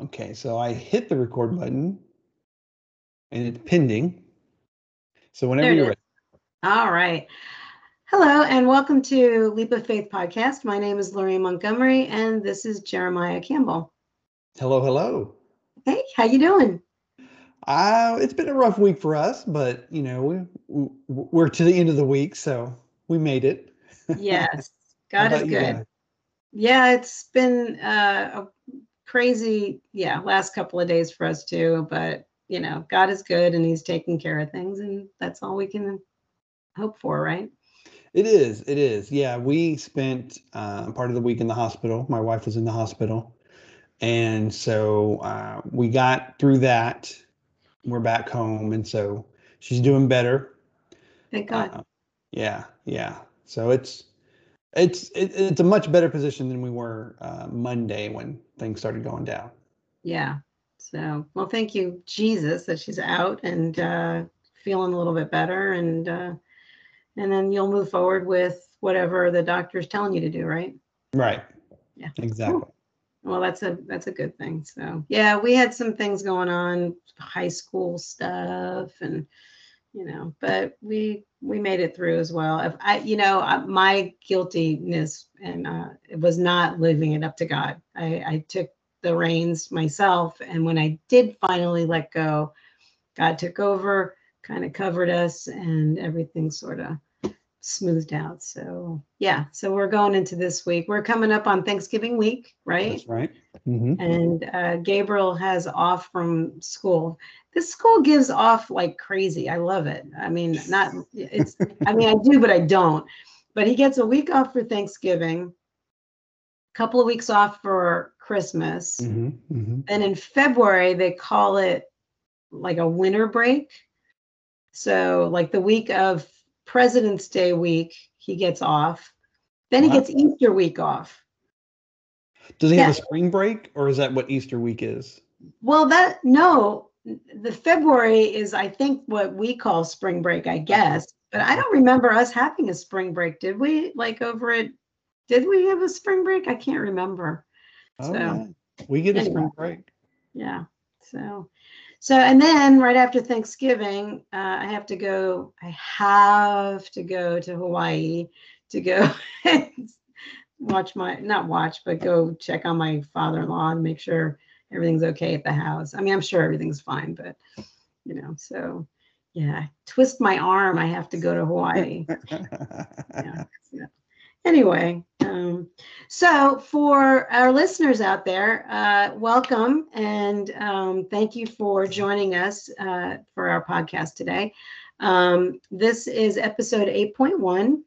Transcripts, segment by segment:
Okay, so I hit the record button and it's pending. So whenever you're ready. All right. Hello and welcome to Leap of Faith podcast. My name is Lorraine Montgomery and this is Jeremiah Campbell. Hello, hello. Hey, how you doing? Uh, it's been a rough week for us, but you know, we, we we're to the end of the week, so we made it. Yes, God is good. guys? Yeah, it's been uh, a crazy, yeah, last couple of days for us too. But you know, God is good and He's taking care of things, and that's all we can hope for, right? It is. It is. Yeah, we spent uh, part of the week in the hospital. My wife was in the hospital, and so uh, we got through that. We're back home, and so she's doing better. Thank God. Uh, yeah, yeah. So it's it's it, it's a much better position than we were uh, Monday when things started going down. Yeah. So, well, thank you, Jesus, that she's out and uh, feeling a little bit better, and uh, and then you'll move forward with whatever the doctor's telling you to do, right? Right. Yeah. Exactly. Well, that's a that's a good thing. So, yeah, we had some things going on, high school stuff, and you know, but we we made it through as well. If I, you know, my guiltiness and uh, it was not living it up to God. I, I took the reins myself, and when I did finally let go, God took over, kind of covered us, and everything sort of smoothed out. So yeah, so we're going into this week. We're coming up on Thanksgiving week, right? That's right. hmm and uh, Gabriel has off from school. This school gives off like crazy. I love it. I mean, not it's. I mean, I do, but I don't. But he gets a week off for Thanksgiving, a couple of weeks off for Christmas, hmm hmm and in February they call it like a winter break. So, like the week of President's Day week, he gets off. Then he Wow. gets Easter week off. Does he Yeah. have a spring break, or is that what Easter week is? Well, that no, the February is I think what we call spring break, I guess. But I don't remember us having a spring break. Did we? Like over it? Did we have a spring break? I can't remember. Oh, So, yeah. we get a anyway. spring break. Yeah. So, so and then right after Thanksgiving, uh, I have to go. I have to go to Hawaii to go and watch my not watch, but go check on my father-in-law and make sure everything's okay at the house. I mean, I'm sure everything's fine, but you know, so yeah, twist my arm. I have to go to Hawaii yeah. yeah. Anyway, um, so for our listeners out there, uh, welcome and um, thank you for joining us uh, for our podcast today. Um, this is episode 8.1,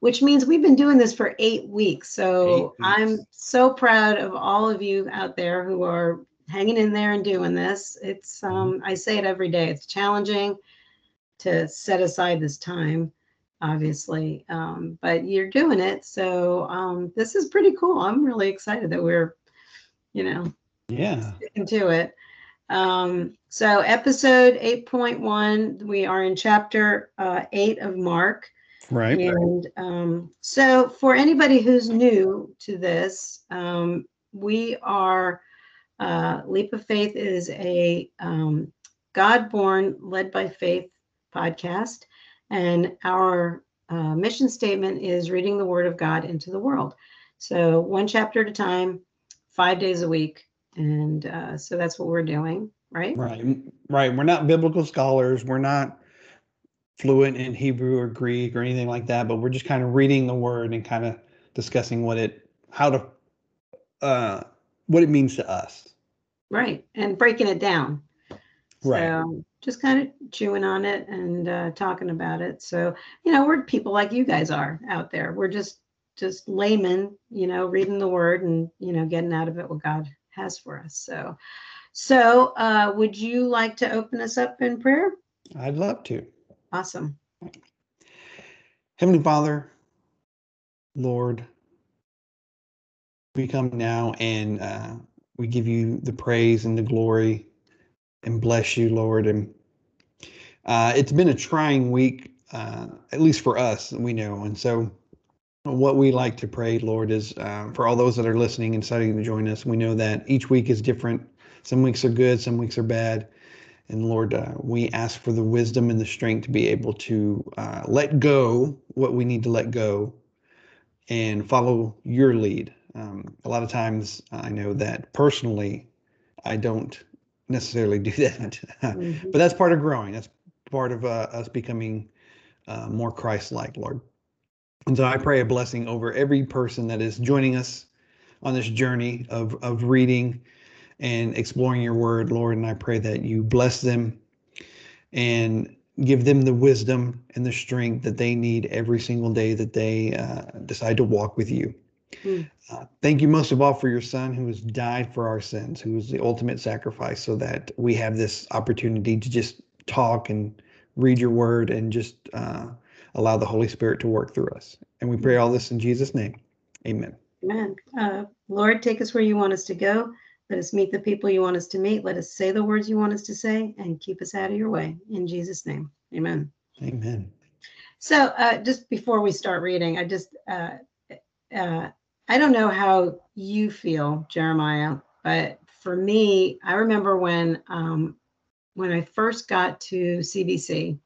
which means we've been doing this for eight weeks. So I'm so proud of all of you out there who are hanging in there and doing this. It's, um, I say it every day, it's challenging to set aside this time obviously um, but you're doing it so um, this is pretty cool i'm really excited that we're you know yeah. sticking to it um, so episode 8.1 we are in chapter uh, 8 of mark Right. and um, so, for anybody who's new to this, um, we are uh, Leap of Faith is a um, God born, led by faith podcast. And our uh, mission statement is reading the Word of God into the world. So, one chapter at a time, five days a week. And uh, so that's what we're doing, right? Right. Right. We're not biblical scholars. We're not fluent in Hebrew or Greek or anything like that, but we're just kind of reading the word and kind of discussing what it, how to, uh, what it means to us. Right. And breaking it down. Right. So just kind of chewing on it and uh, talking about it. So, you know, we're people like you guys are out there. We're just just laymen, you know, reading the word and, you know, getting out of it what God has for us. So, so uh, would you like to open us up in prayer? I'd love to. Awesome. Heavenly Father, Lord, we come now and uh, we give you the praise and the glory and bless you, Lord. And uh, it's been a trying week, uh, at least for us, we know. And so what we like to pray, Lord, is uh, for all those that are listening and deciding to join us. We know that each week is different. Some weeks are good, some weeks are bad. And Lord, uh, we ask for the wisdom and the strength to be able to uh, let go what we need to let go and follow your lead. Um, a lot of times, I know that personally, I don't necessarily do that, mm-hmm. but that's part of growing. That's part of uh, us becoming uh, more Christ-like, Lord. And so I pray a blessing over every person that is joining us on this journey of of reading and exploring your word, Lord. And I pray that you bless them and give them the wisdom and the strength that they need every single day that they uh, decide to walk with you. Mm. Uh, thank you most of all for your son who has died for our sins, who was the ultimate sacrifice, so that we have this opportunity to just talk and read your word and just uh, allow the Holy Spirit to work through us. And we pray all this in Jesus' name. Amen. Amen. Uh, Lord, take us where you want us to go. Let us meet the people you want us to meet. Let us say the words you want us to say and keep us out of your way. In Jesus' name. Amen. Amen. So, uh, just before we start reading, I just, uh, uh, I don't know how you feel, Jeremiah, but for me, I remember when um, when I first got to CBC,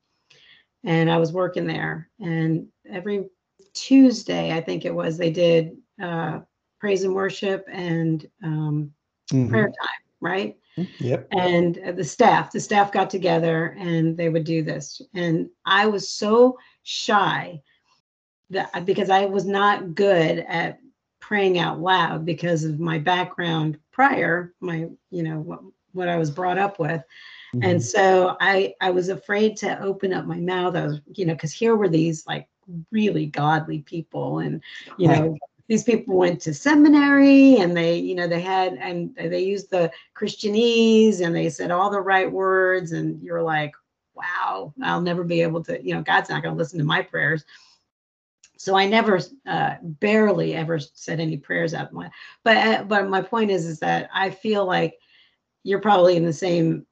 and I was working there, and every Tuesday, I think it was, they did uh, praise and worship and um, mm-hmm. prayer time, right? Mm-hmm. Yep. And the staff, the staff got together and they would do this. And I was so shy that because I was not good at praying out loud because of my background prior, my, you know, what, what I was brought up with. Mm-hmm. And so I I was afraid to open up my mouth. I was, you know, because here were these like really godly people and you know these people went to seminary and they you know they had and they used the christianese and they said all the right words and you're like wow i'll never be able to you know god's not going to listen to my prayers so i never uh, barely ever said any prayers out my but uh, but my point is is that i feel like you're probably in the same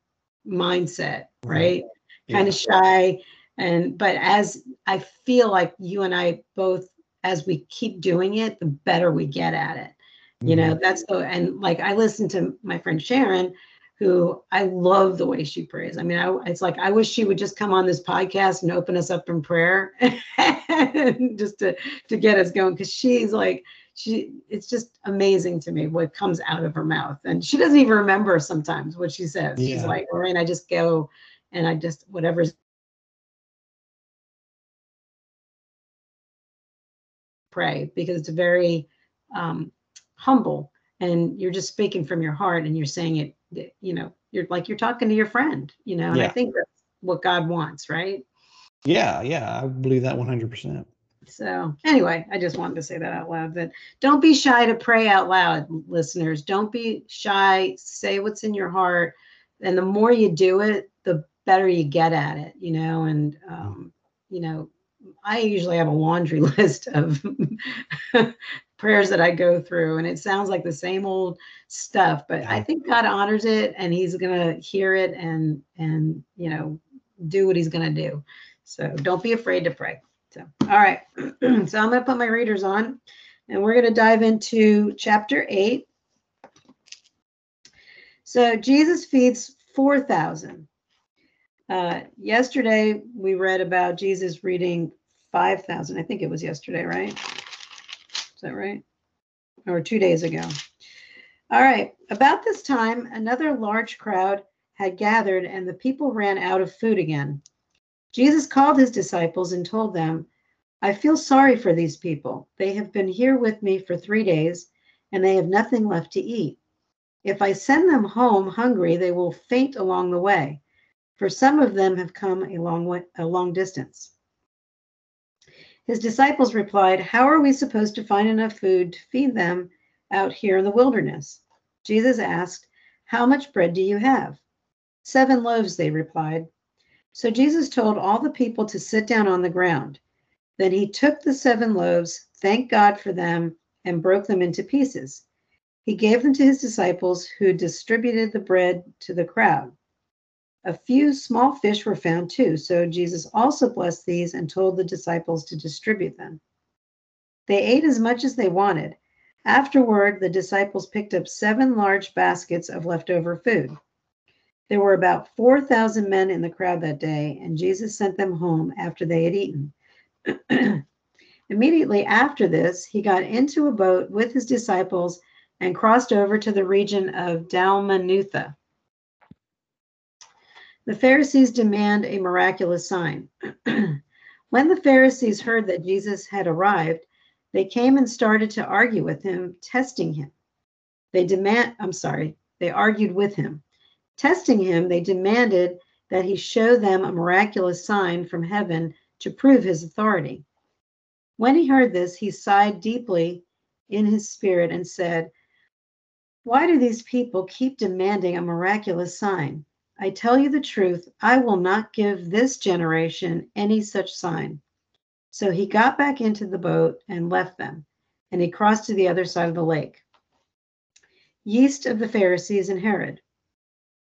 mindset right yeah. kind of shy and but as i feel like you and i both as we keep doing it, the better we get at it. Mm-hmm. You know, mm-hmm. that's the and like I listen to my friend Sharon, who I love the way she prays. I mean, I, it's like I wish she would just come on this podcast and open us up in prayer, just to to get us going. Because she's like she, it's just amazing to me what comes out of her mouth, and she doesn't even remember sometimes what she says. Yeah. She's like, Lorraine, I just go and I just whatever's pray because it's very um, humble and you're just speaking from your heart and you're saying it you know you're like you're talking to your friend you know and yeah. i think that's what god wants right? Yeah yeah i believe that 100% so anyway i just wanted to say that out loud that don't be shy to pray out loud listeners. Don't be shy. Say what's in your heart and the more you do it the better you get at it you know and um, you know I usually have a laundry list of prayers that I go through, and it sounds like the same old stuff. But I think God honors it, and He's gonna hear it, and and you know do what He's gonna do. So don't be afraid to pray. So all right, so I'm gonna put my readers on, and we're gonna dive into chapter eight. So Jesus feeds four thousand. Uh, yesterday, we read about Jesus reading 5,000. I think it was yesterday, right? That right? Or two days ago. All right. About this time, another large crowd had gathered, and the people ran out of food again. Jesus called his disciples and told them, I feel sorry for these people. They have been here with me for three days, and they have nothing left to eat. If I send them home hungry, they will faint along the way for some of them have come a long way, a long distance. His disciples replied, How are we supposed to find enough food to feed them out here in the wilderness? Jesus asked, How much bread do you have? Seven loaves, they replied. So Jesus told all the people to sit down on the ground. Then he took the seven loaves, thanked God for them, and broke them into pieces. He gave them to his disciples, who distributed the bread to the crowd. A few small fish were found too, so Jesus also blessed these and told the disciples to distribute them. They ate as much as they wanted. Afterward, the disciples picked up seven large baskets of leftover food. There were about 4,000 men in the crowd that day, and Jesus sent them home after they had eaten. Immediately after this, he got into a boat with his disciples and crossed over to the region of Dalmanutha. The Pharisees demand a miraculous sign. when the Pharisees heard that Jesus had arrived, they came and started to argue with him, testing him. They demand, I'm sorry, they argued with him. Testing him, they demanded that he show them a miraculous sign from heaven to prove his authority. When he heard this, he sighed deeply in his spirit and said, Why do these people keep demanding a miraculous sign? I tell you the truth, I will not give this generation any such sign. So he got back into the boat and left them, and he crossed to the other side of the lake, Yeast of the Pharisees and Herod.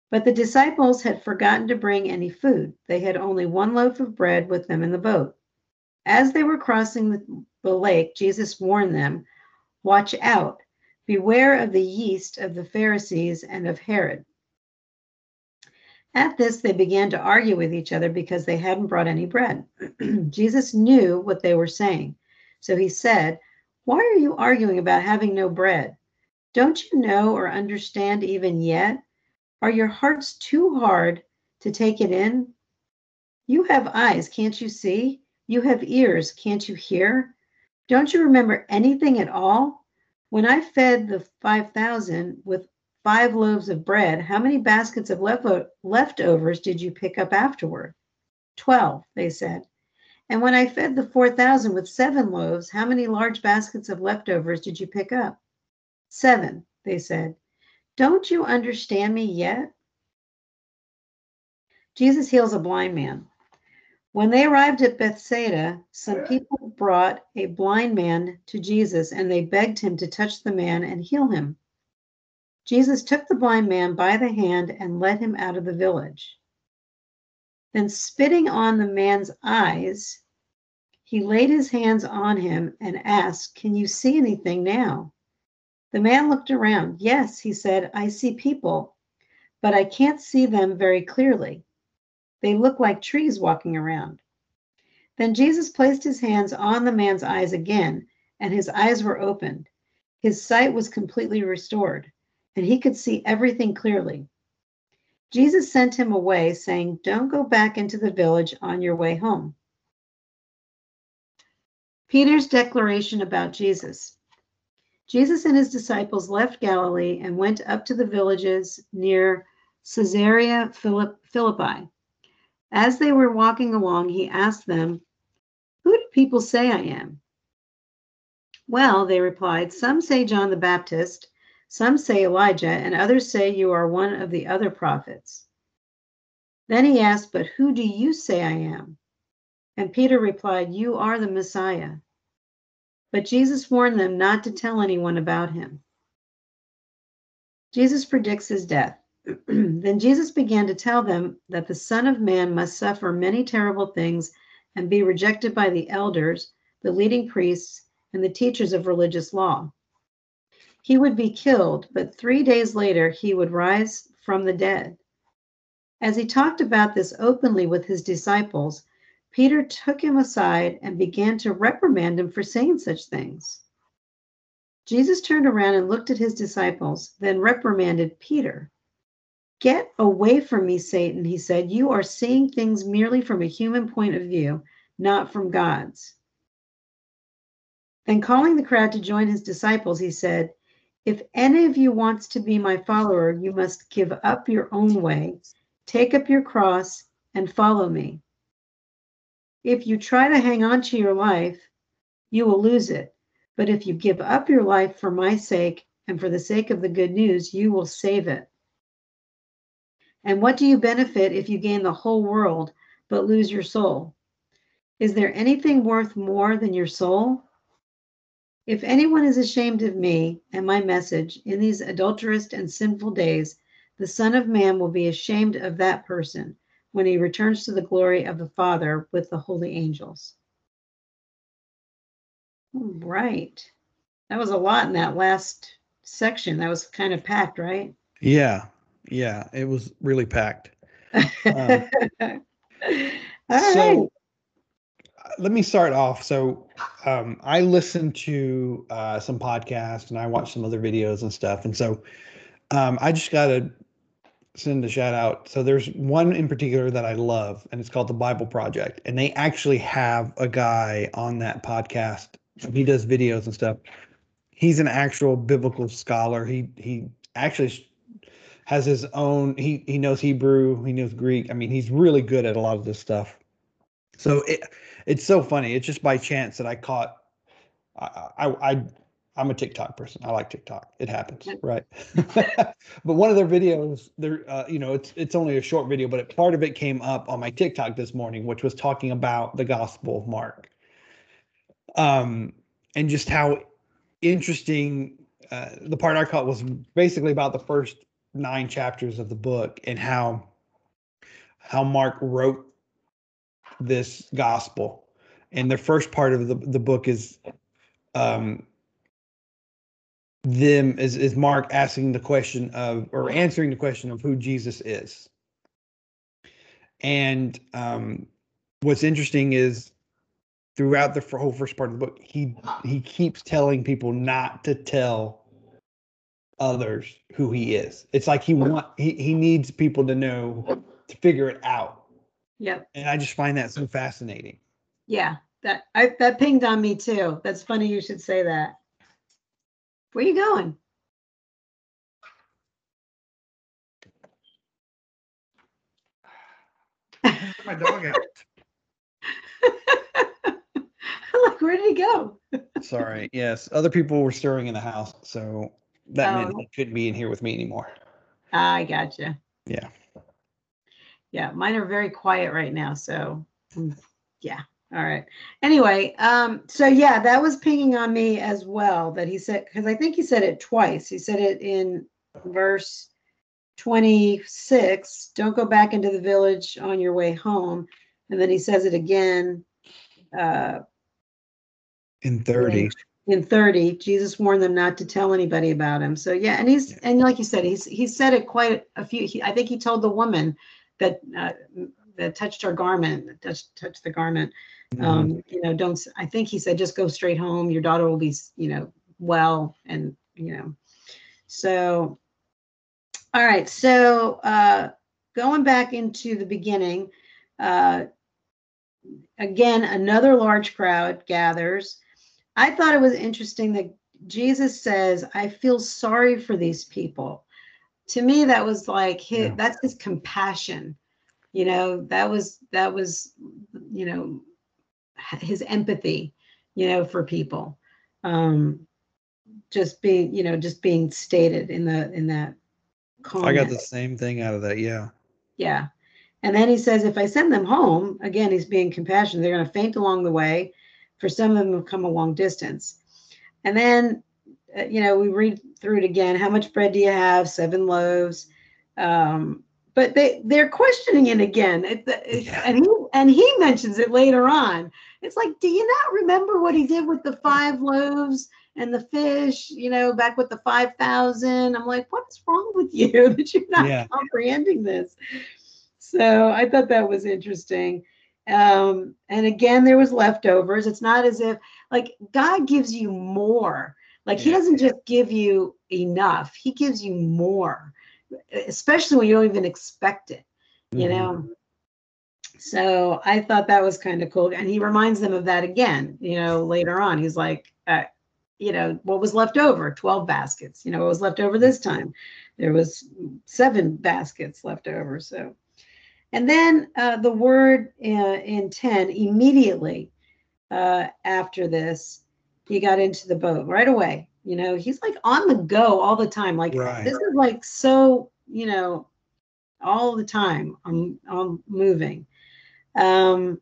But the disciples had forgotten to bring any food. They had only one loaf of bread with them in the boat. As they were crossing the, the lake, Jesus warned them Watch out, beware of the yeast of the Pharisees and of Herod. At this, they began to argue with each other because they hadn't brought any bread. Jesus knew what they were saying. So he said, Why are you arguing about having no bread? Don't you know or understand even yet? Are your hearts too hard to take it in? You have eyes, can't you see? You have ears, can't you hear? Don't you remember anything at all? When I fed the 5,000 with five loaves of bread, how many baskets of leftovers did you pick up afterward? Twelve, they said. And when I fed the 4,000 with seven loaves, how many large baskets of leftovers did you pick up? Seven, they said. Don't you understand me yet? Jesus heals a blind man. When they arrived at Bethsaida, some people brought a blind man to Jesus and they begged him to touch the man and heal him. Jesus took the blind man by the hand and led him out of the village. Then, spitting on the man's eyes, he laid his hands on him and asked, Can you see anything now? The man looked around. Yes, he said, I see people, but I can't see them very clearly. They look like trees walking around. Then Jesus placed his hands on the man's eyes again, and his eyes were opened. His sight was completely restored and he could see everything clearly. Jesus sent him away, saying, Don't go back into the village on your way home. Peter's declaration about Jesus. Jesus and his disciples left Galilee and went up to the villages near Caesarea Philippi. As they were walking along, he asked them, Who do people say I am? Well, they replied, Some say John the Baptist some say Elijah, and others say you are one of the other prophets. Then he asked, But who do you say I am? And Peter replied, You are the Messiah. But Jesus warned them not to tell anyone about him. Jesus predicts his death. then Jesus began to tell them that the Son of Man must suffer many terrible things and be rejected by the elders, the leading priests, and the teachers of religious law he would be killed, but three days later he would rise from the dead. As he talked about this openly with his disciples, Peter took him aside and began to reprimand him for saying such things. Jesus turned around and looked at his disciples, then reprimanded Peter. Get away from me, Satan, he said. You are seeing things merely from a human point of view, not from God's. Then, calling the crowd to join his disciples, he said, if any of you wants to be my follower, you must give up your own way, take up your cross, and follow me. If you try to hang on to your life, you will lose it. But if you give up your life for my sake and for the sake of the good news, you will save it. And what do you benefit if you gain the whole world but lose your soul? Is there anything worth more than your soul? If anyone is ashamed of me and my message in these adulterous and sinful days, the Son of Man will be ashamed of that person when he returns to the glory of the Father with the holy angels. Right. That was a lot in that last section. That was kind of packed, right? Yeah, yeah, it was really packed. Um, All so right. Let me start off. So um, I listened to uh, some podcasts and I watched some other videos and stuff. And so um, I just got to send a shout out. So there's one in particular that I love, and it's called the Bible Project. And they actually have a guy on that podcast. He does videos and stuff. He's an actual biblical scholar. He he actually has his own. He he knows Hebrew. He knows Greek. I mean, he's really good at a lot of this stuff. So it it's so funny. It's just by chance that I caught. I I, I I'm a TikTok person. I like TikTok. It happens, right? but one of their videos, there, uh, you know, it's it's only a short video, but it, part of it came up on my TikTok this morning, which was talking about the Gospel of Mark, um, and just how interesting. Uh, the part I caught was basically about the first nine chapters of the book and how how Mark wrote this gospel. And the first part of the, the book is um, them is, is Mark asking the question of or answering the question of who Jesus is. And um, what's interesting is throughout the whole first part of the book, he he keeps telling people not to tell others who he is. It's like he want he, he needs people to know to figure it out. Yep. And I just find that so fascinating. Yeah. That I that pinged on me too. That's funny you should say that. Where you going? My dog out. Like, where did he go? Sorry. Yes. Other people were stirring in the house, so that meant Oh. he couldn't be in here with me anymore. I gotcha. Yeah. Yeah, mine are very quiet right now. So, mm, yeah. All right. Anyway, um, so yeah, that was pinging on me as well. That he said because I think he said it twice. He said it in verse 26. Don't go back into the village on your way home, and then he says it again uh, In 30. in 30 jesus warned them not to tell anybody about him so yeah and he's and like you said he's he said it quite a few he, i think he told the woman that uh, that touched her garment that touched touched the garment. Mhm. um you know don't I think he said just go straight home. Your daughter will be you know well and you know. So all right so uh going back into the beginning uh again another large crowd gathers. I thought it was interesting that jesus says i feel sorry for these people to me that was like his, Yeah. that's his compassion you know that was that was you know his empathy you know for people um just being you know just being stated in the in that comment. I got the same thing out of that. Yeah. Yeah. And then he says, if I send them home, again, he's being compassionate. They're going to faint along the way. For some of them have come a long distance. And then, uh, you know, we read through it again. How much bread do you have? Seven loaves. Um, but they they're questioning it again. It, it- Yeah. And he and he mentions it later on. It's like, do you not remember what he did with the five loaves and the fish? You know, back with the five thousand. I'm like, what's wrong with you that you're not Yeah. comprehending this? So I thought that was interesting. Um, and again, there was leftovers. It's not as if like God gives you more. Like he doesn't just give you enough. He gives you more, especially when you don't even expect it. You Mhm. know. So I thought that was kind of cool. And he reminds them of that again, you know, later on. He's like, uh, you know, what was left over? 12 baskets. You know, what was left over this time? There was seven baskets left over. So, and then uh, the word uh, in 10, immediately uh, after this, he got into the boat right away. You know, he's like on the go all the time. Like, Right. this is like so, you know, all the time I'm, I'm moving. Um,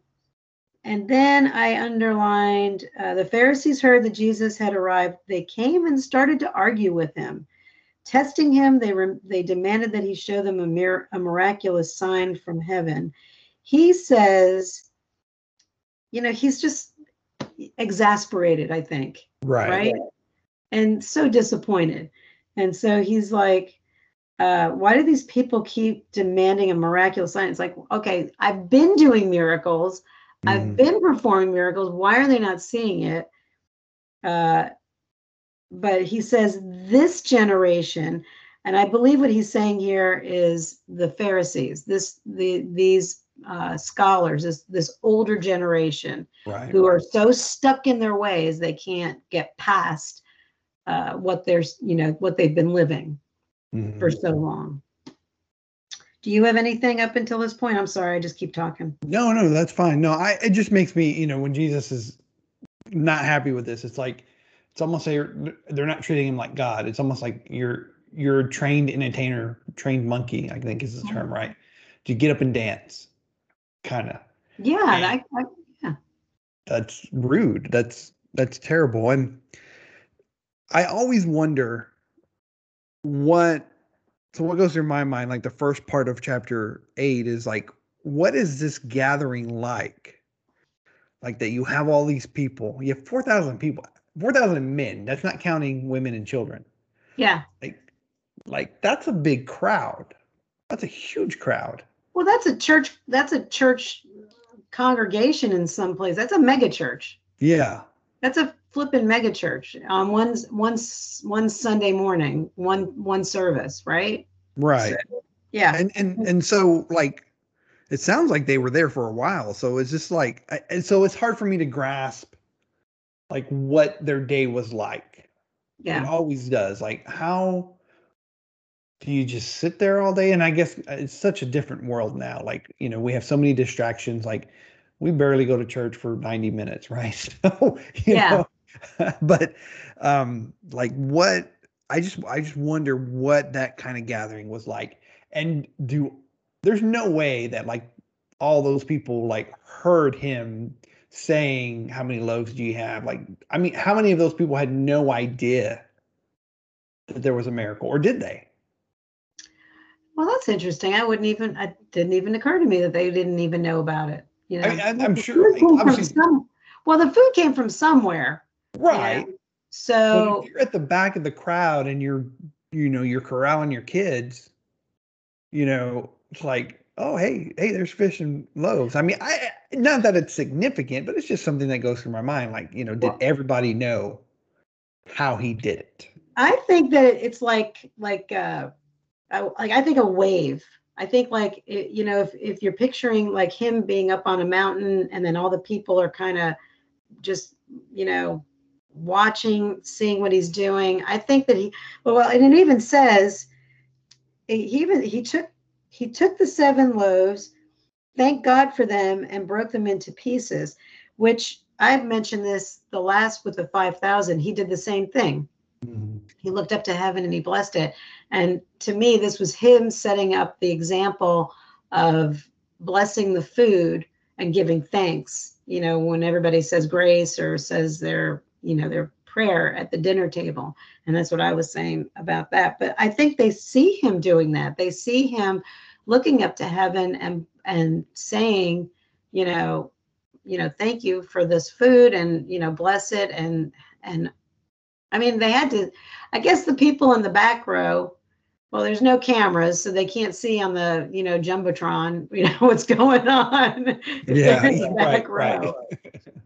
and then I underlined uh, the Pharisees heard that Jesus had arrived. They came and started to argue with him. Testing him, they, re- they demanded that he show them a, mir- a miraculous sign from heaven. He says, you know, he's just, exasperated, I think. Right. Right. And so disappointed. And so he's like, uh, why do these people keep demanding a miraculous sign? It's like, okay, I've been doing miracles, I've Mhm. been performing miracles. Why are they not seeing it? Uh, but he says this generation, and I believe what he's saying here is the Pharisees, this the these uh, scholars, this this older generation Right. who are so stuck in their ways they can't get past uh, what they're you know what they've been living Mhm. for so long. Do you have anything up until this point? I'm sorry, I just keep talking. No, no, that's fine. No, I it just makes me, you know, when Jesus is not happy with this, it's like it's almost like they're, they're not treating him like God. It's almost like you're you're a trained entertainer, trained monkey, I think is the term, right? To get up and dance, kind of. Yeah, I, I, That's rude. That's that's terrible. And I always wonder what so what goes through my mind like the first part of chapter 8 is like what is this gathering like like that you have all these people you have 4000 people 4000 men that's not counting women and children yeah. like like that's a big crowd that's a huge crowd Well, that's a church. That's a church congregation in some place. That's a mega church. yeah That's a flippin' mega church on one one s- one Sunday morning, one one service, right? right Yeah. and and and so like it sounds like they were there for a while so it's just like and so it's hard for me to grasp like what their day was like Yeah. it always does like how do you just sit there all day? And i guess uh, it's such a different world now like you know we have so many distractions like we barely go to church for 90 minutes right? So you Yeah. know but um like what i just i just wonder what that kind of gathering was like. And do there's no way that like all those people like heard him saying how many loaves do you have? Like i mean how many of those people had no idea that there was a miracle or did they Well, that's interesting. I wouldn't even. It didn't even occur to me that they didn't even know about it. You know, I I- I'm sure, like, came from obviously- some- well, the food came from somewhere. you know? right but So if you're at the back of the crowd and you're you know you're corralling your kids you know it's like oh hey hey there's fish and loaves i mean i not that it's significant but it's just something that goes through my mind like you know did everybody know how he did it I think that it's like like uh I, like I think a wave. I think like it, you know if if you're picturing like him being up on a mountain and then all the people are kind of just you know watching seeing what he's doing. I think that he well and it even says he even he took he took the seven loaves thank God for them and broke them into pieces which I've mentioned this the last with the 5000 he did the same thing mm-hmm. he looked up to heaven and he blessed it and to me this was him setting up the example of blessing the food and giving thanks. You know when everybody says grace or says their you know their prayer at the dinner table. And that's what i was saying about that. But i think they see him doing that. They see him looking up to heaven and and saying you know you know thank you for this food and you know bless it and and I mean, they had to, I guess the people in the back row, well, there's no cameras, so they can't see on the, you know, Jumbotron, you know, what's going on. yeah back right row. right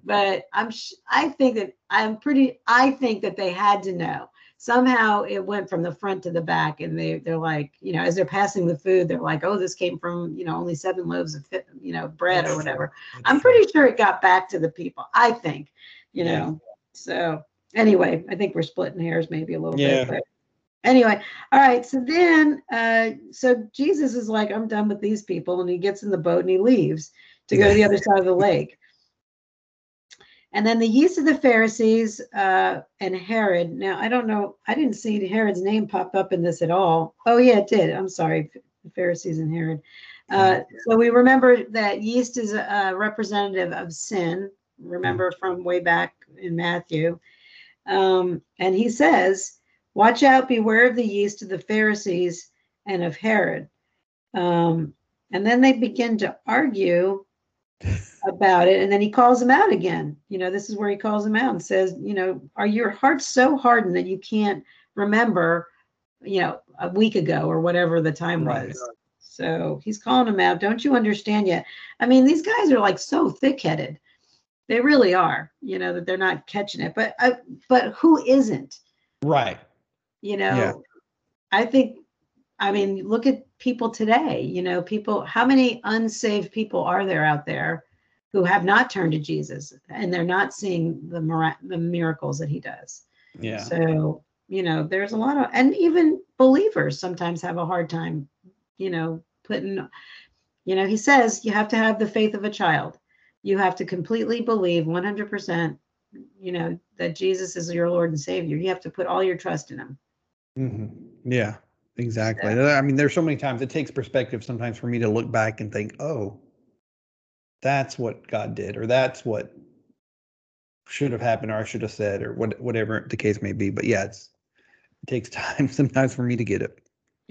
But I'm, sh- I think that I'm pretty, I think that they had to know. Somehow it went from the front to the back, and they, they're like, you know, as they're passing the food, they're like, oh, this came from, you know, only seven loaves of, you know, bread That's or whatever. I'm pretty sure it got back to the people. I think, you Yeah. know. So anyway, I think we're splitting hairs maybe a little Yeah. bit. But anyway, all right. So then, uh, so Jesus is like, I'm done with these people, and he gets in the boat and he leaves to go to the other side of the lake. And then the yeast of the Pharisees uh, and Herod. Now, I don't know. I didn't see Herod's name pop up in this at all. Oh, yeah, it did. I'm sorry. The Pharisees and Herod. Uh, so we remember that yeast is a, a representative of sin. Remember from way back in Matthew. Um, and he says, Watch out, beware of the yeast of the Pharisees and of Herod. Um, and then they begin to argue about it. And then he calls him out again. You know, this is where he calls him out and says, you know, are your hearts so hardened that you can't remember, you know, a week ago or whatever the time Right. was? So he's calling him out. Don't you understand yet? I mean, these guys are like so thick-headed. They really are. You know that they're not catching it. But I, but who isn't? Right. You know, Yeah. I think. I mean, look at people today. You know, people. How many unsaved people are there out there who have not turned to Jesus and they're not seeing the mira- the miracles that He does? Yeah. So, you know, there's a lot of, and even believers sometimes have a hard time, you know, putting, you know, he says you have to have the faith of a child. You have to completely believe 100%, you know, that Jesus is your Lord and Savior. You have to put all your trust in him. hmm Yeah, exactly. I mean, there's so many times it takes perspective sometimes for me to look back and think, oh, that's what God did, or that's what should have happened, or I should have said, or what, whatever the case may be. But yeah, it's it takes time sometimes for me to get it.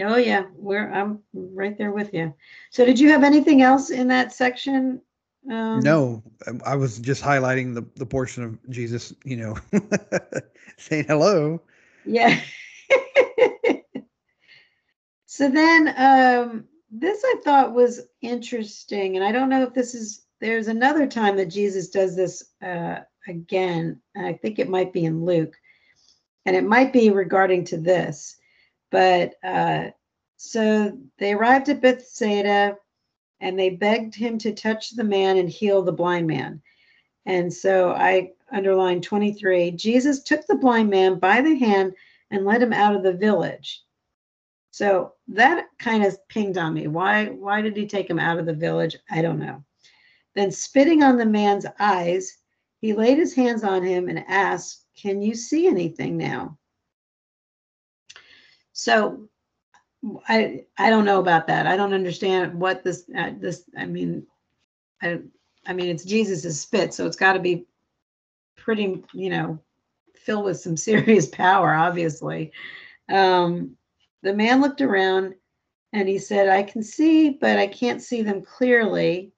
Oh yeah, we're I'm right there with you. So did you have anything else in that section? Um, No, um, I was just highlighting the the portion of Jesus, you know, saying hello. Yeah. so then um this I thought was interesting and I don't know if this is there's another time that Jesus does this uh again. and I think it might be in Luke. And it might be regarding to this. But uh so they arrived at Bethsaida and they begged him to touch the man and heal the blind man. And so I underlined 23. Jesus took the blind man by the hand and led him out of the village. So that kind of pinged on me. Why why did he take him out of the village? I don't know. Then spitting on the man's eyes, he laid his hands on him and asked, "Can you see anything now?" So I I don't know about that. I don't understand what this uh, this I mean I I mean it's Jesus's spit, so it's got to be pretty, you know, filled with some serious power, obviously. Um, the man looked around and he said, I can see, but I can't see them clearly.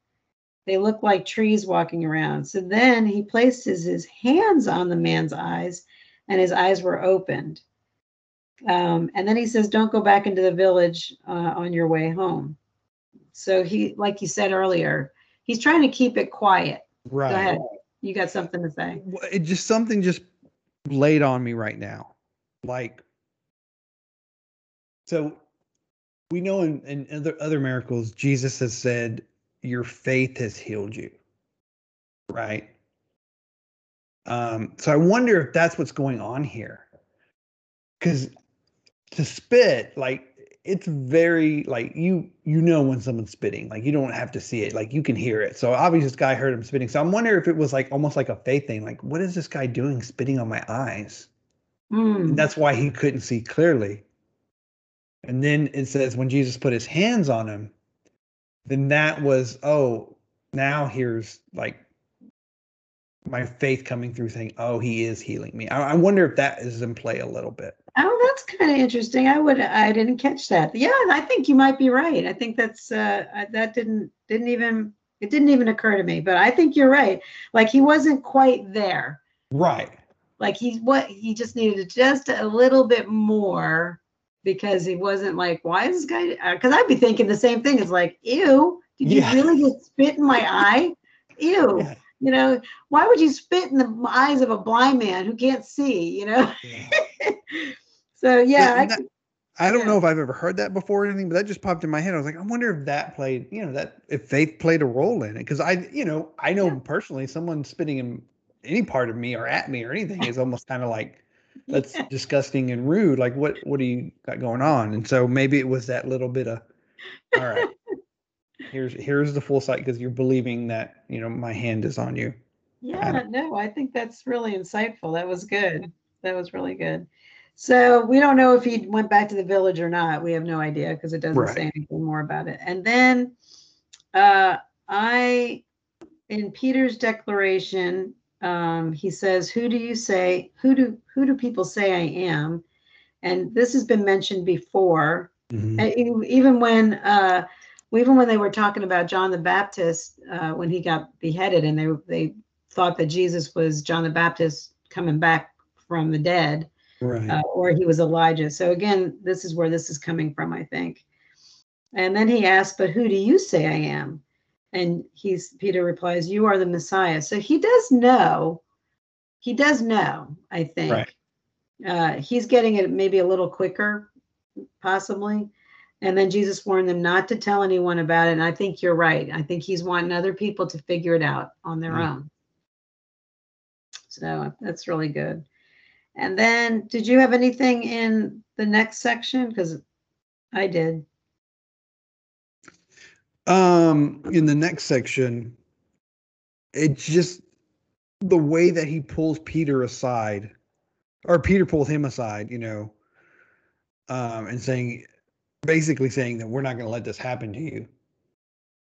They look like trees walking around. So then he placed his, his hands on the man's eyes and his eyes were opened. Um, and then he says, Don't go back into the village uh, on your way home. So he, like you said earlier, he's trying to keep it quiet. Right. Go ahead. You got something to say. It just something just laid on me right now. Like so we know in, in other other miracles, Jesus has said, Your faith has healed you. Right. Um, so I wonder if that's what's going on here. Cause to spit, like it's very like you you know when someone's spitting like you don't have to see it like you can hear it. So obviously this guy heard him spitting. So i'm wondering if it was like almost like a faith thing like what is this guy doing spitting on my eyes? Mm. that's why he couldn't see clearly. And then it says when jesus put his hands on him then that was oh now here's like my faith coming through saying oh he is healing me i, I wonder if that is in play a little bit Oh, that's kind of interesting. I would I didn't catch that. Yeah, I think you might be right. I think that's uh that didn't didn't even it didn't even occur to me, but I think you're right. Like he wasn't quite there. right Like he what he just needed just a little bit more because he wasn't like why is this guy because I'd be thinking the same thing. It's like, ew, did Yeah. you really just spit in my eye? Ew. Yeah. You know, why would you spit in the eyes of a blind man who can't see, you know? so yeah, I that- I don't Yeah. know if I've ever heard that before or anything, but that just popped in my head. I was like, I wonder if that played, you know, that if faith played a role in it. Cause I, you know, I know Yeah. personally someone spitting in any part of me or at me or anything is almost kind of like, that's Yeah. disgusting and rude. Like, what, what do you got going on? And so maybe it was that little bit of, all right, here's, here's the full sight. Cause you're believing that, you know, my hand is on you. Yeah, no, I think that's really insightful. That was good. That was really good. So we don't know if he went back to the village or not. We have no idea because it doesn't Right. say anything more about it. And then uh I in Peter's declaration, um, he says, Who do you say, who do who do people say I am? And this has been mentioned before. Mhm. E- even when uh even when they were talking about John the Baptist uh, when he got beheaded, and they they thought that Jesus was John the Baptist coming back from the dead, Right. uh, or he was Elijah. So again, this is where this is coming from, I think. And then he asked, "But who do you say I am?" And he's Peter replies, "You are the Messiah." So he does know. He does know. I think. Right. Uh, he's getting it maybe a little quicker, possibly. And then Jesus warned them not to tell anyone about it. And I think you're right. I think he's wanting other people to figure it out on their Mm. own. So that's really good. And then, did you have anything in the next section? Because I did. Um, in the next section, it's just the way that he pulls Peter aside, or Peter pulls him aside, you know, um, and saying, basically saying that we're not going to let this happen to you.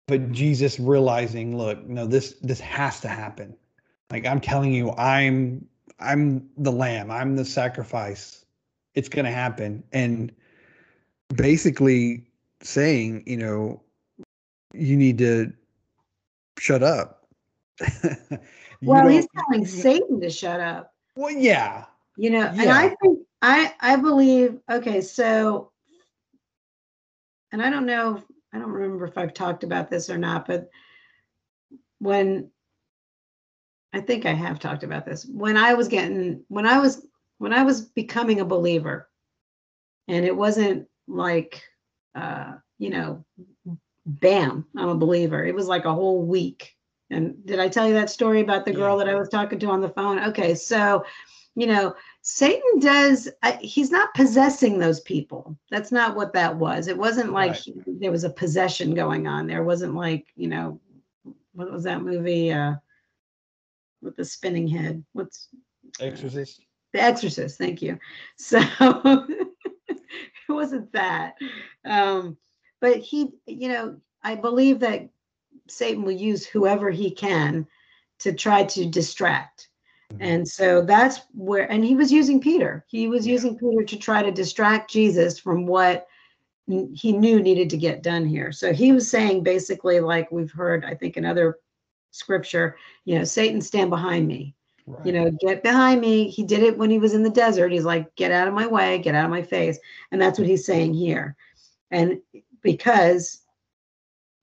But Jesus realizing, look, no, this this has to happen. Like I'm telling you, I'm I'm the lamb, I'm the sacrifice. It's going to happen, and basically saying, you know, you need to shut up. Well, he's telling Satan to shut up. Well, yeah, You know, and I think I I believe okay, so and I don't know, I don't remember if I've talked about this or not, but when I think I have talked about this. When I was getting when I was when I was becoming a believer, and it wasn't like uh, you know, bam, I'm a believer. It was like a whole week. And did I tell you that story about the girl Yeah. that I was talking to on the phone? Okay, so you know, Satan does, uh, he's not possessing those people. That's not what that was. It wasn't like Right. he- there was a possession going on. There wasn't like, you know, what was that movie uh, with the spinning head? What's Exorcist. The Exorcist? Thank you. So it wasn't that. Um, but he, you know, I believe that Satan will use whoever he can to try to distract. Mhm. And so that's where, and he was using Peter. He was Yeah. using Peter to try to distract Jesus from what he knew needed to get done here. So he was saying basically, like we've heard, I think, in other scripture, you know, Satan, stand behind me. Right. You know, get behind me. He did it when he was in the desert. He's like, get out of my way, get out of my face. And that's what he's saying here. And because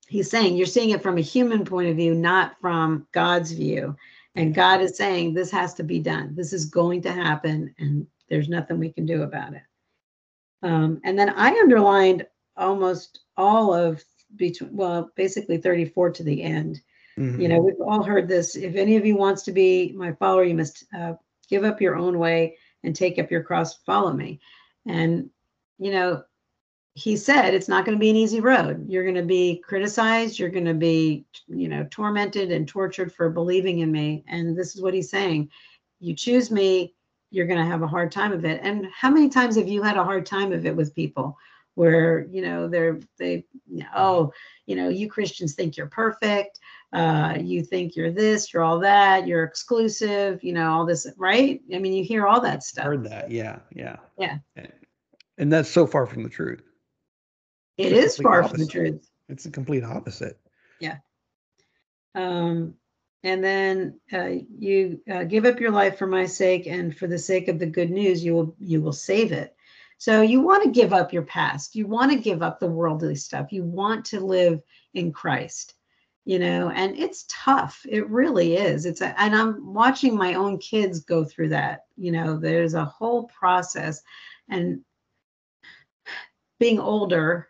he's saying you're seeing it from a human point of view, not from God's view. And God is saying this has to be done. This is going to happen, and there's nothing we can do about it. Um, and then I underlined almost all of between, well, basically 34 to the end. Mhm. You know, we've all heard this. If any of you wants to be my follower, you must uh, give up your own way and take up your cross, follow me. And, you know, he said it's not going to be an easy road. You're going to be criticized. You're going to be, you know, tormented and tortured for believing in me. And this is what he's saying. You choose me, you're going to have a hard time of it. And how many times have you had a hard time of it with people where, you know, they're, they, oh, you know, you Christians think you're perfect. Uh, you think you're this, you're all that, you're exclusive, you know, all this, right? I mean, you hear all that stuff. Heard that. Yeah. Yeah. Yeah. And, and that's so far from the truth. It the is complete far from the truth. It's the complete opposite. Yeah. Um, and then uh, you uh, give up your life for my sake and for the sake of the good news, you will you will save it. So you want to give up your past. You want to give up the worldly stuff. You want to live in Christ. You know, and it's tough. It really is. It's a, and I'm watching my own kids go through that. You know, there's a whole process, and being older,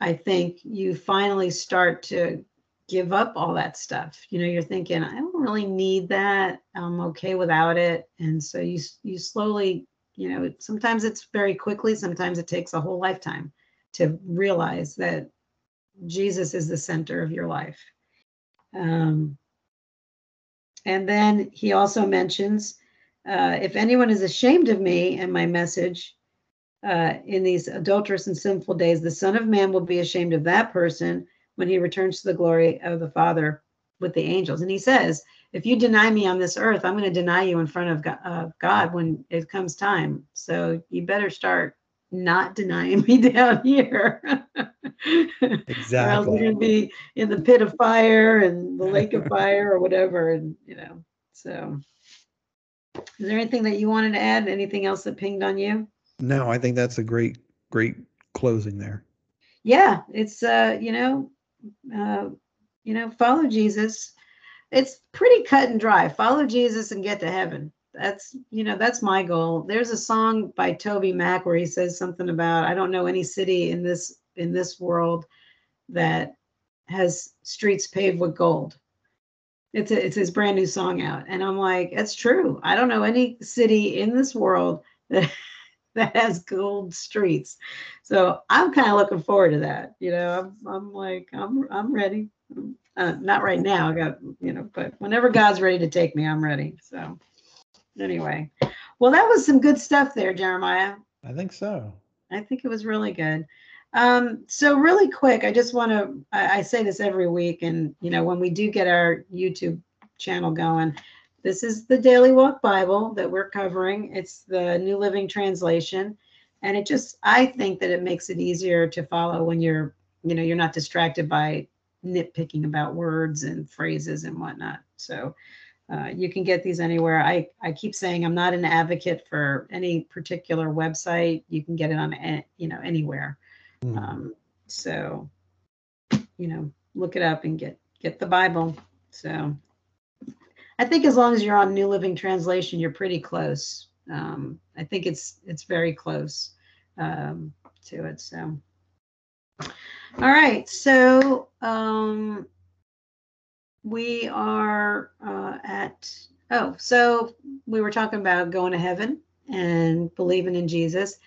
I think you finally start to give up all that stuff. You know, you're thinking, I don't really need that. I'm okay without it. And so you you slowly, you know, sometimes it's very quickly, sometimes it takes a whole lifetime to realize that Jesus is the center of your life. Um, and then he also mentions, uh, if anyone is ashamed of me and my message, uh, in these adulterous and sinful days, the Son of Man will be ashamed of that person when he returns to the glory of the Father with the angels. And he says, if you deny me on this earth, I'm going to deny you in front of God, when it comes time. So you better start not denying me down here. Or else Exactly. we're gonna be in the pit of fire and the lake of fire or whatever, and you know, so. Is there anything that you wanted to add? Anything else that pinged on you? No, I think that's a great, great closing there. yeah it's uh you know uh you know follow jesus. It's pretty cut and dry. Follow jesus and get to heaven. That's you know that's my goal. There's a song by TobyMac where he says something about i don't know any city in this in this world that has streets paved with gold. It's a, it's his brand new song out and i'm like that's true. I don't know any city in this world that that has gold streets so I'm kind of looking forward to that. You know, I'm, I'm like, I'm, I'm ready. Uh, not right now. I got, you know, but whenever God's ready to take me, I'm ready. So anyway, well, that was some good stuff there, Jeremiah. I think so. I think it was really good. Um, so really quick, I just want to, I, I say this every week and, you know, when we do get our YouTube channel going, this is the Daily Walk Bible that we're covering. It's the New Living Translation. And it just i think that it makes it easier to follow when you're you know you're not distracted by nitpicking about words and phrases and whatnot. So uh, you can get these anywhere. I i keep saying i'm not an advocate for any particular website. You can get it on you know anywhere. Hmm. um, so you know look it up and get get the bible. So i think as long as you're on new living translation you're pretty close. Um, i think it's it's very close um, to it so. All right so um, we are uh, at oh so we were talking about going to heaven and believing in jesus.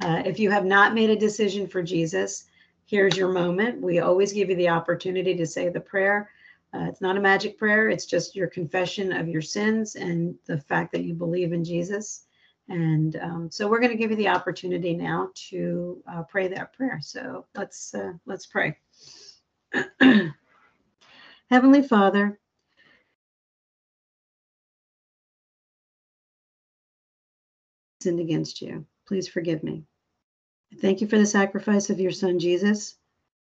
Uh, if you have not made a decision for jesus here's your moment. We always give you the opportunity to say the prayer uh, it's not a magic prayer. It's just your confession of your sins and the fact that you believe in jesus. And um, so we're going to give you the opportunity now to uh, pray that prayer. So let's uh, let's pray. Heavenly father sinned against you. Please forgive me. Thank you for the sacrifice of your son jesus.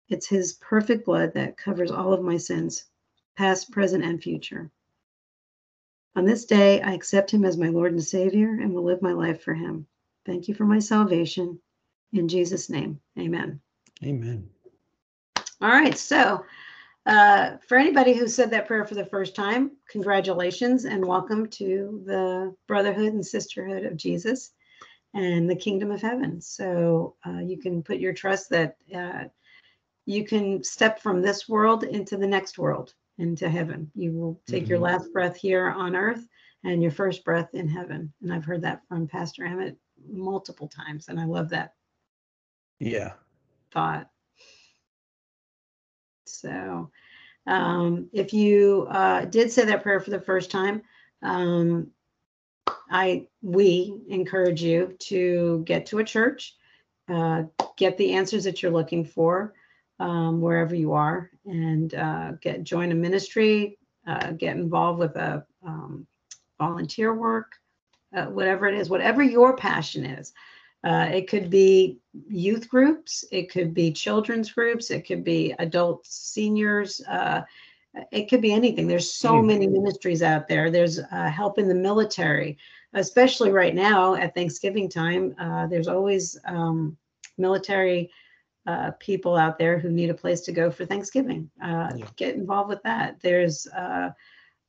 It's his perfect blood that covers all of my sins past present and future. On this day i accept him as my lord and savior and will live my life for him. Thank you for my salvation. In jesus name amen. Amen. all right so uh, for anybody who said that prayer for the first time congratulations and welcome to the brotherhood and sisterhood of jesus and the kingdom of heaven. So uh, you can put your trust that uh, you can step from this world into the next world into heaven you will take your Mhm. last breath here on earth and your first breath in heaven and i've heard that from pastor emmett multiple times and i love that Yeah. thought. So, um, if you uh, did say that prayer for the first time, um, I we encourage you to get to a church, uh, get the answers that you're looking for um, wherever you are, and uh, get join a ministry, uh, get involved with a um, volunteer work, uh, whatever it is, whatever your passion is. Uh, it could be youth groups, it could be children's groups, it could be adult seniors, uh, it could be anything. There's so Mm. many ministries out there. There's uh, help in the military, especially right now at Thanksgiving time. Uh, there's always um, military uh, people out there who need a place to go for Thanksgiving. Uh, Yeah. Get involved with that. There's uh,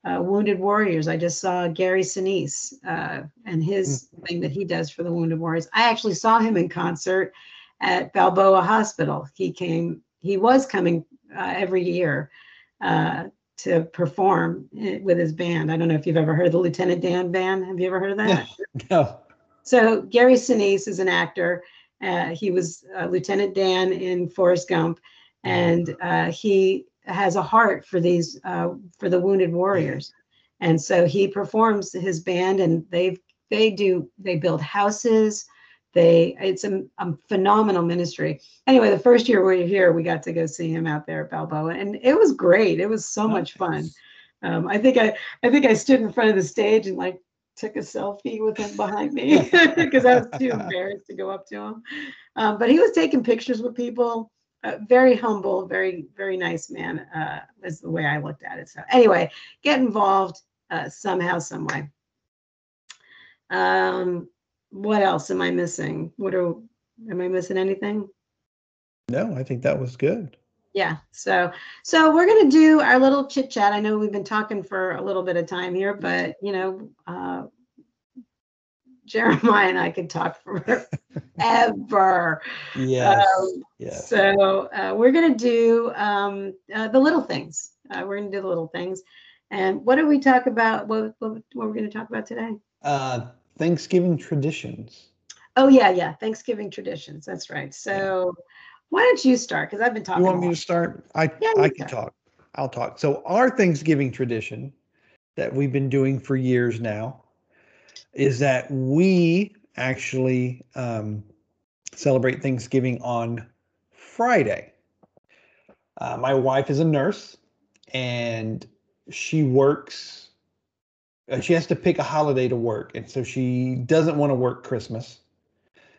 uh, Wounded Warriors. I just saw Gary Sinise uh, and his thing that he does for the Wounded Warriors. I actually saw him in concert at Balboa Hospital. He came, he was coming uh, every year uh, to perform eh, with his band. I don't know if you've ever heard the Lieutenant Dan band. Have you ever heard of that? No. So Gary Sinise is an actor. Uh, he was uh, Lieutenant Dan in Forrest Gump, and uh, he has a heart for these uh, for the wounded warriors. And so he performs his band, and they they do they build houses. They it's a, a phenomenal ministry. Anyway, the first year we were here, we got to go see him out there at Balboa, and it was great. It was so much fun. Um, I think I I think I stood in front of the stage and like took a selfie with him behind me because I was too embarrassed to go up to him. Um, but he was taking pictures with people. uh, very humble, very very nice man. Uh, is the way I looked at it. So anyway, get involved uh, somehow, some way. Um, what else am I missing? What are am I missing anything? No, I think that was good. Yeah. So so we're gonna do our little chit chat. I know we've been talking for a little bit of time here, but you know, uh, Jeremiah and I could talk forever. Yes. Um, yes. So uh, we're going to do um, uh, the little things. Uh, we're going to do the little things. And what did we talk about? What, what, what we're going to talk about today? Uh, Thanksgiving traditions. Oh, yeah, yeah. Thanksgiving traditions. That's right. So why don't you start? Because I've been talking. You want me to start? I Yeah, I can start. talk. I'll talk. So our Thanksgiving tradition that we've been doing for years now is that we actually um, celebrate Thanksgiving on Friday. Uh, my wife is a nurse, and she works. uh, she has to pick a holiday to work, and so she doesn't want to work Christmas.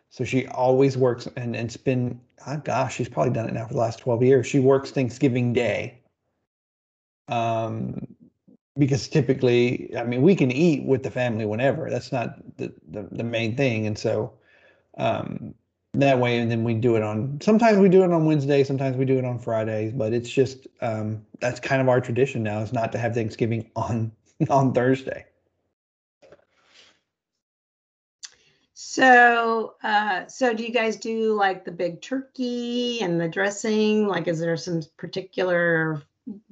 So she always works, and and it's been, oh gosh, she's probably done it now for the last twelve years. She works Thanksgiving Day. Um, because typically, I mean, we can eat with the family whenever. That's not the the, the main thing, and so um, that way, and then we do it on. Sometimes we do it on Wednesday. Sometimes we do it on Fridays. But it's just um, that's kind of our tradition now. Is not to have Thanksgiving on on Thursday. So, uh, so do you guys do like the big turkey and the dressing? Like, is there some particular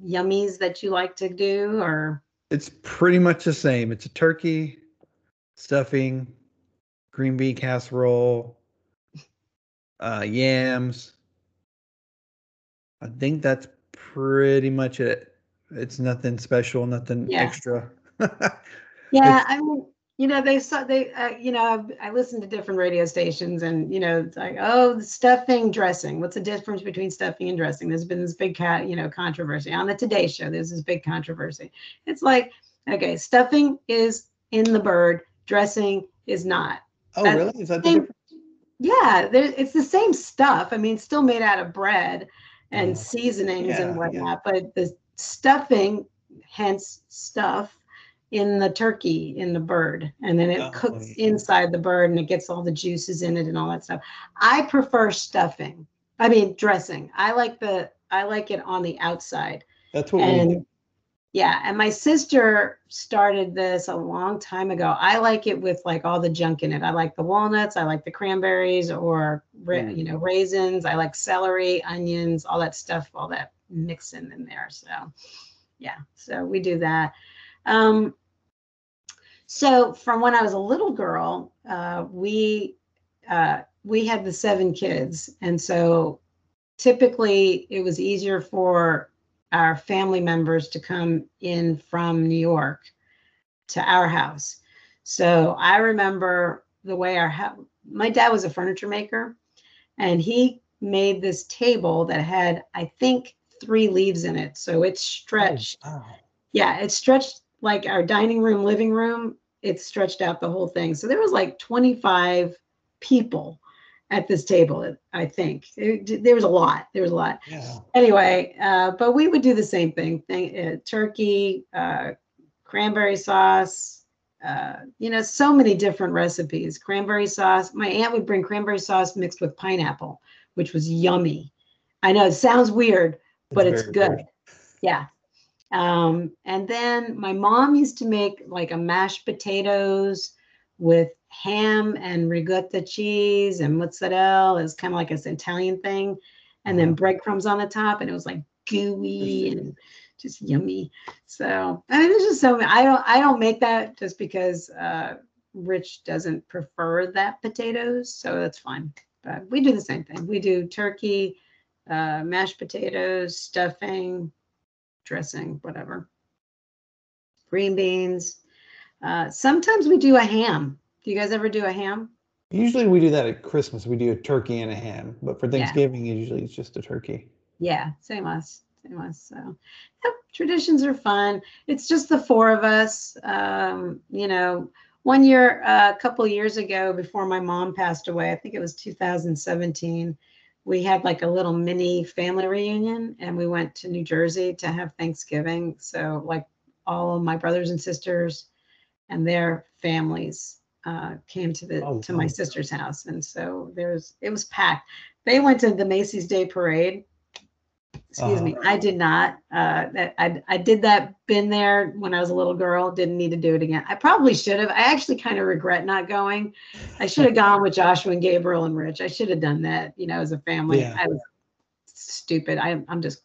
yummies that you like to do, or It's pretty much the same. It's a turkey, stuffing, green bean casserole, uh, yams. I think that's pretty much it. It's nothing special, nothing Yeah. extra. yeah? I mean, you know, they saw they, uh, you know, I've, I listen to different radio stations, and you know, it's like, oh, the stuffing, dressing. What's the difference between stuffing and dressing? There's been this big cat, you know, controversy on the Today Show. There's this big controversy. It's like, okay, stuffing is in the bird, dressing is not. oh, That's really? Is that the same- difference? Yeah, there, it's the same stuff. I mean, still made out of bread and Yeah. seasonings Yeah, yeah. and whatnot, but the stuffing, hence stuff, in the turkey, in the bird, and then it Oh, cooks yeah. inside the bird and it gets all the juices in it and all that stuff. I prefer stuffing. I mean, dressing. I like the I like it on the outside. That's what we do. Yeah, and my sister started this a long time ago. I like it with like all the junk in it. I like the walnuts, I like the cranberries or ra- Mm. you know raisins. I like celery, onions, all that stuff, all that mixing in there. So yeah, so we do that. Um, so from when I was a little girl, uh, we uh, we had the seven kids, and so typically it was easier for our family members to come in from New York to our house. So I remember the way our house, my dad was a furniture maker and he made this table that had, I think, three leaves in it. So it's stretched. Oh, wow. Yeah, it stretched like our dining room, living room. it stretched out the whole thing. So there was like 25 people at this table, I think. It- there was a lot. There was a lot Yeah. anyway, uh, but we would do the same thing: thing uh, turkey, uh, cranberry sauce. Uh, you know, so many different recipes. Cranberry sauce. My aunt would bring cranberry sauce mixed with pineapple, which was yummy. I know it sounds weird, but it's good. good. Yeah. Um, and then my mom used to make like a mashed potatoes with ham and ricotta cheese and mozzarella. It's kind of like this Italian thing, and then Uh-huh. breadcrumbs on the top, and it was like gooey and just yummy. So I mean, there's just so. I don't I don't make that just because uh, Rich doesn't prefer that potatoes, so that's fine. But we do the same thing. We do turkey, uh, mashed potatoes, stuffing, dressing, whatever. Green beans. Uh, sometimes we do a ham. Do you guys ever do a ham? Usually we do that at Christmas. We do a turkey and a ham, but for Yeah. Thanksgiving, usually it's just a turkey. Yeah, same us, same us. So, yep, traditions are fun. It's just the four of us. Um, you know, one year, uh, a couple years ago, before my mom passed away, I think it was 2017. We had like a little mini family reunion and we went to New Jersey to have Thanksgiving. So like all of my brothers and sisters and their families uh, came to the Oh, to my sister's house, and so there's it was packed. They went to the Macy's Day Parade. Excuse me, Uh-huh. I did not. Uh, I I did that. Been there when I was a little girl. Didn't need to do it again. I probably should have. I actually kind of regret not going. I should have gone with Joshua and Gabriel and Rich. I should have done that. You know, as a family. Yeah. I was stupid. I, I'm just.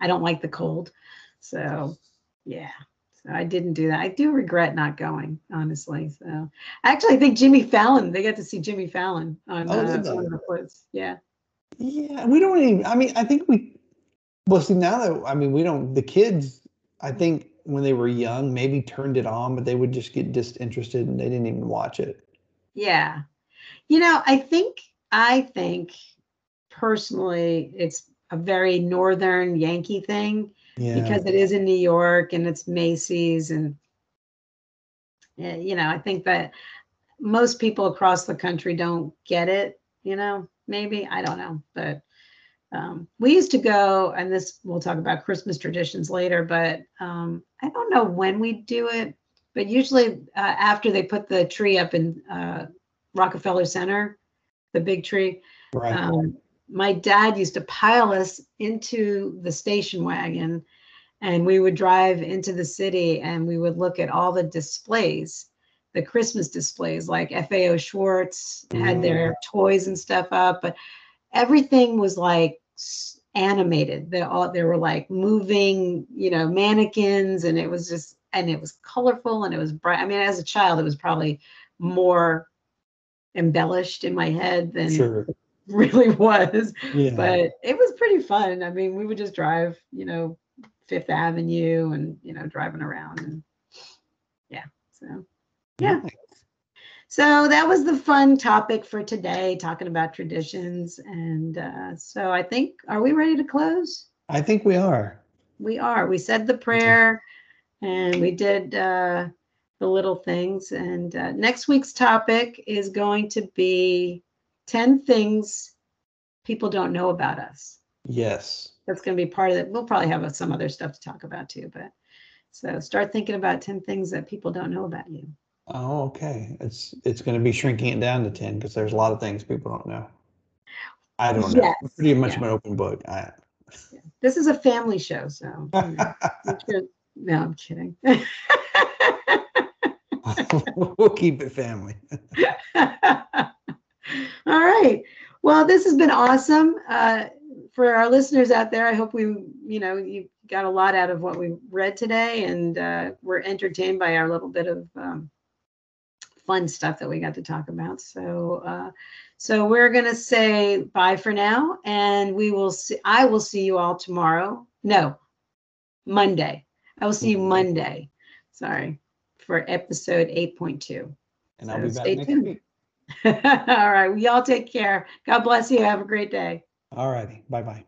I don't like the cold, so yeah. So I didn't do that. I do regret not going, honestly. So actually, I think Jimmy Fallon. They got to see Jimmy Fallon on Oh, uh, one of the. Yeah. Yeah, we don't even. I mean, I think we. Well, see now that I mean, we don't. The kids, I think when they were young, maybe turned it on, but they would just get disinterested and they didn't even watch it. Yeah. You know, I think I think personally it's a very northern Yankee thing Yeah, because it is in New York and it's Macy's and eh, you know, I think that most people across the country don't get it, you know, maybe, I don't know, but um, we used to go, and this we'll talk about Christmas traditions later, but um, I don't know when we do it, but usually uh, after they put the tree up in uh, Rockefeller Center, the big tree, right. um, my dad used to pile us into the station wagon and we would drive into the city and we would look at all the displays the christmas displays like FAO Schwarz had their toys and stuff up but everything was like animated they all there were like moving you know mannequins and it was just and it was colorful and it was bright i mean as a child it was probably more embellished in my head than sure. really was Yeah. but it was pretty fun i mean we would just drive you know fifth avenue and you know driving around and yeah so yeah. So that was the fun topic for today talking about traditions and uh, so i think are we ready to close I think we are. we are we said the prayer and we did uh, the little things and uh, next week's topic is going to be 10 things people don't know about us Yes. that's going to be part of it. We'll probably have some other stuff to talk about too, but so start thinking about 10 things that people don't know about you. Oh, okay. It's it's going to be shrinking it down to ten because there's a lot of things people don't know. I don't know. Yes, I'm pretty much yeah. an open book. I, This is a family show, so you know, sure- no, I'm kidding. we'll keep it family. All right. Well, this has been awesome. Uh, for our listeners out there, I hope we, you know, you got a lot out of what we read today and uh, we're entertained by our little bit of um, fun stuff that we got to talk about. So, uh, so we're going to say bye for now and we will see, I will see you all tomorrow. No, Monday. I will see you. Monday. Sorry for episode 8.2. And I'll be back stay next tuned. week. All right. Well, y'all take care. God bless you. Have a great day. All righty. Bye bye.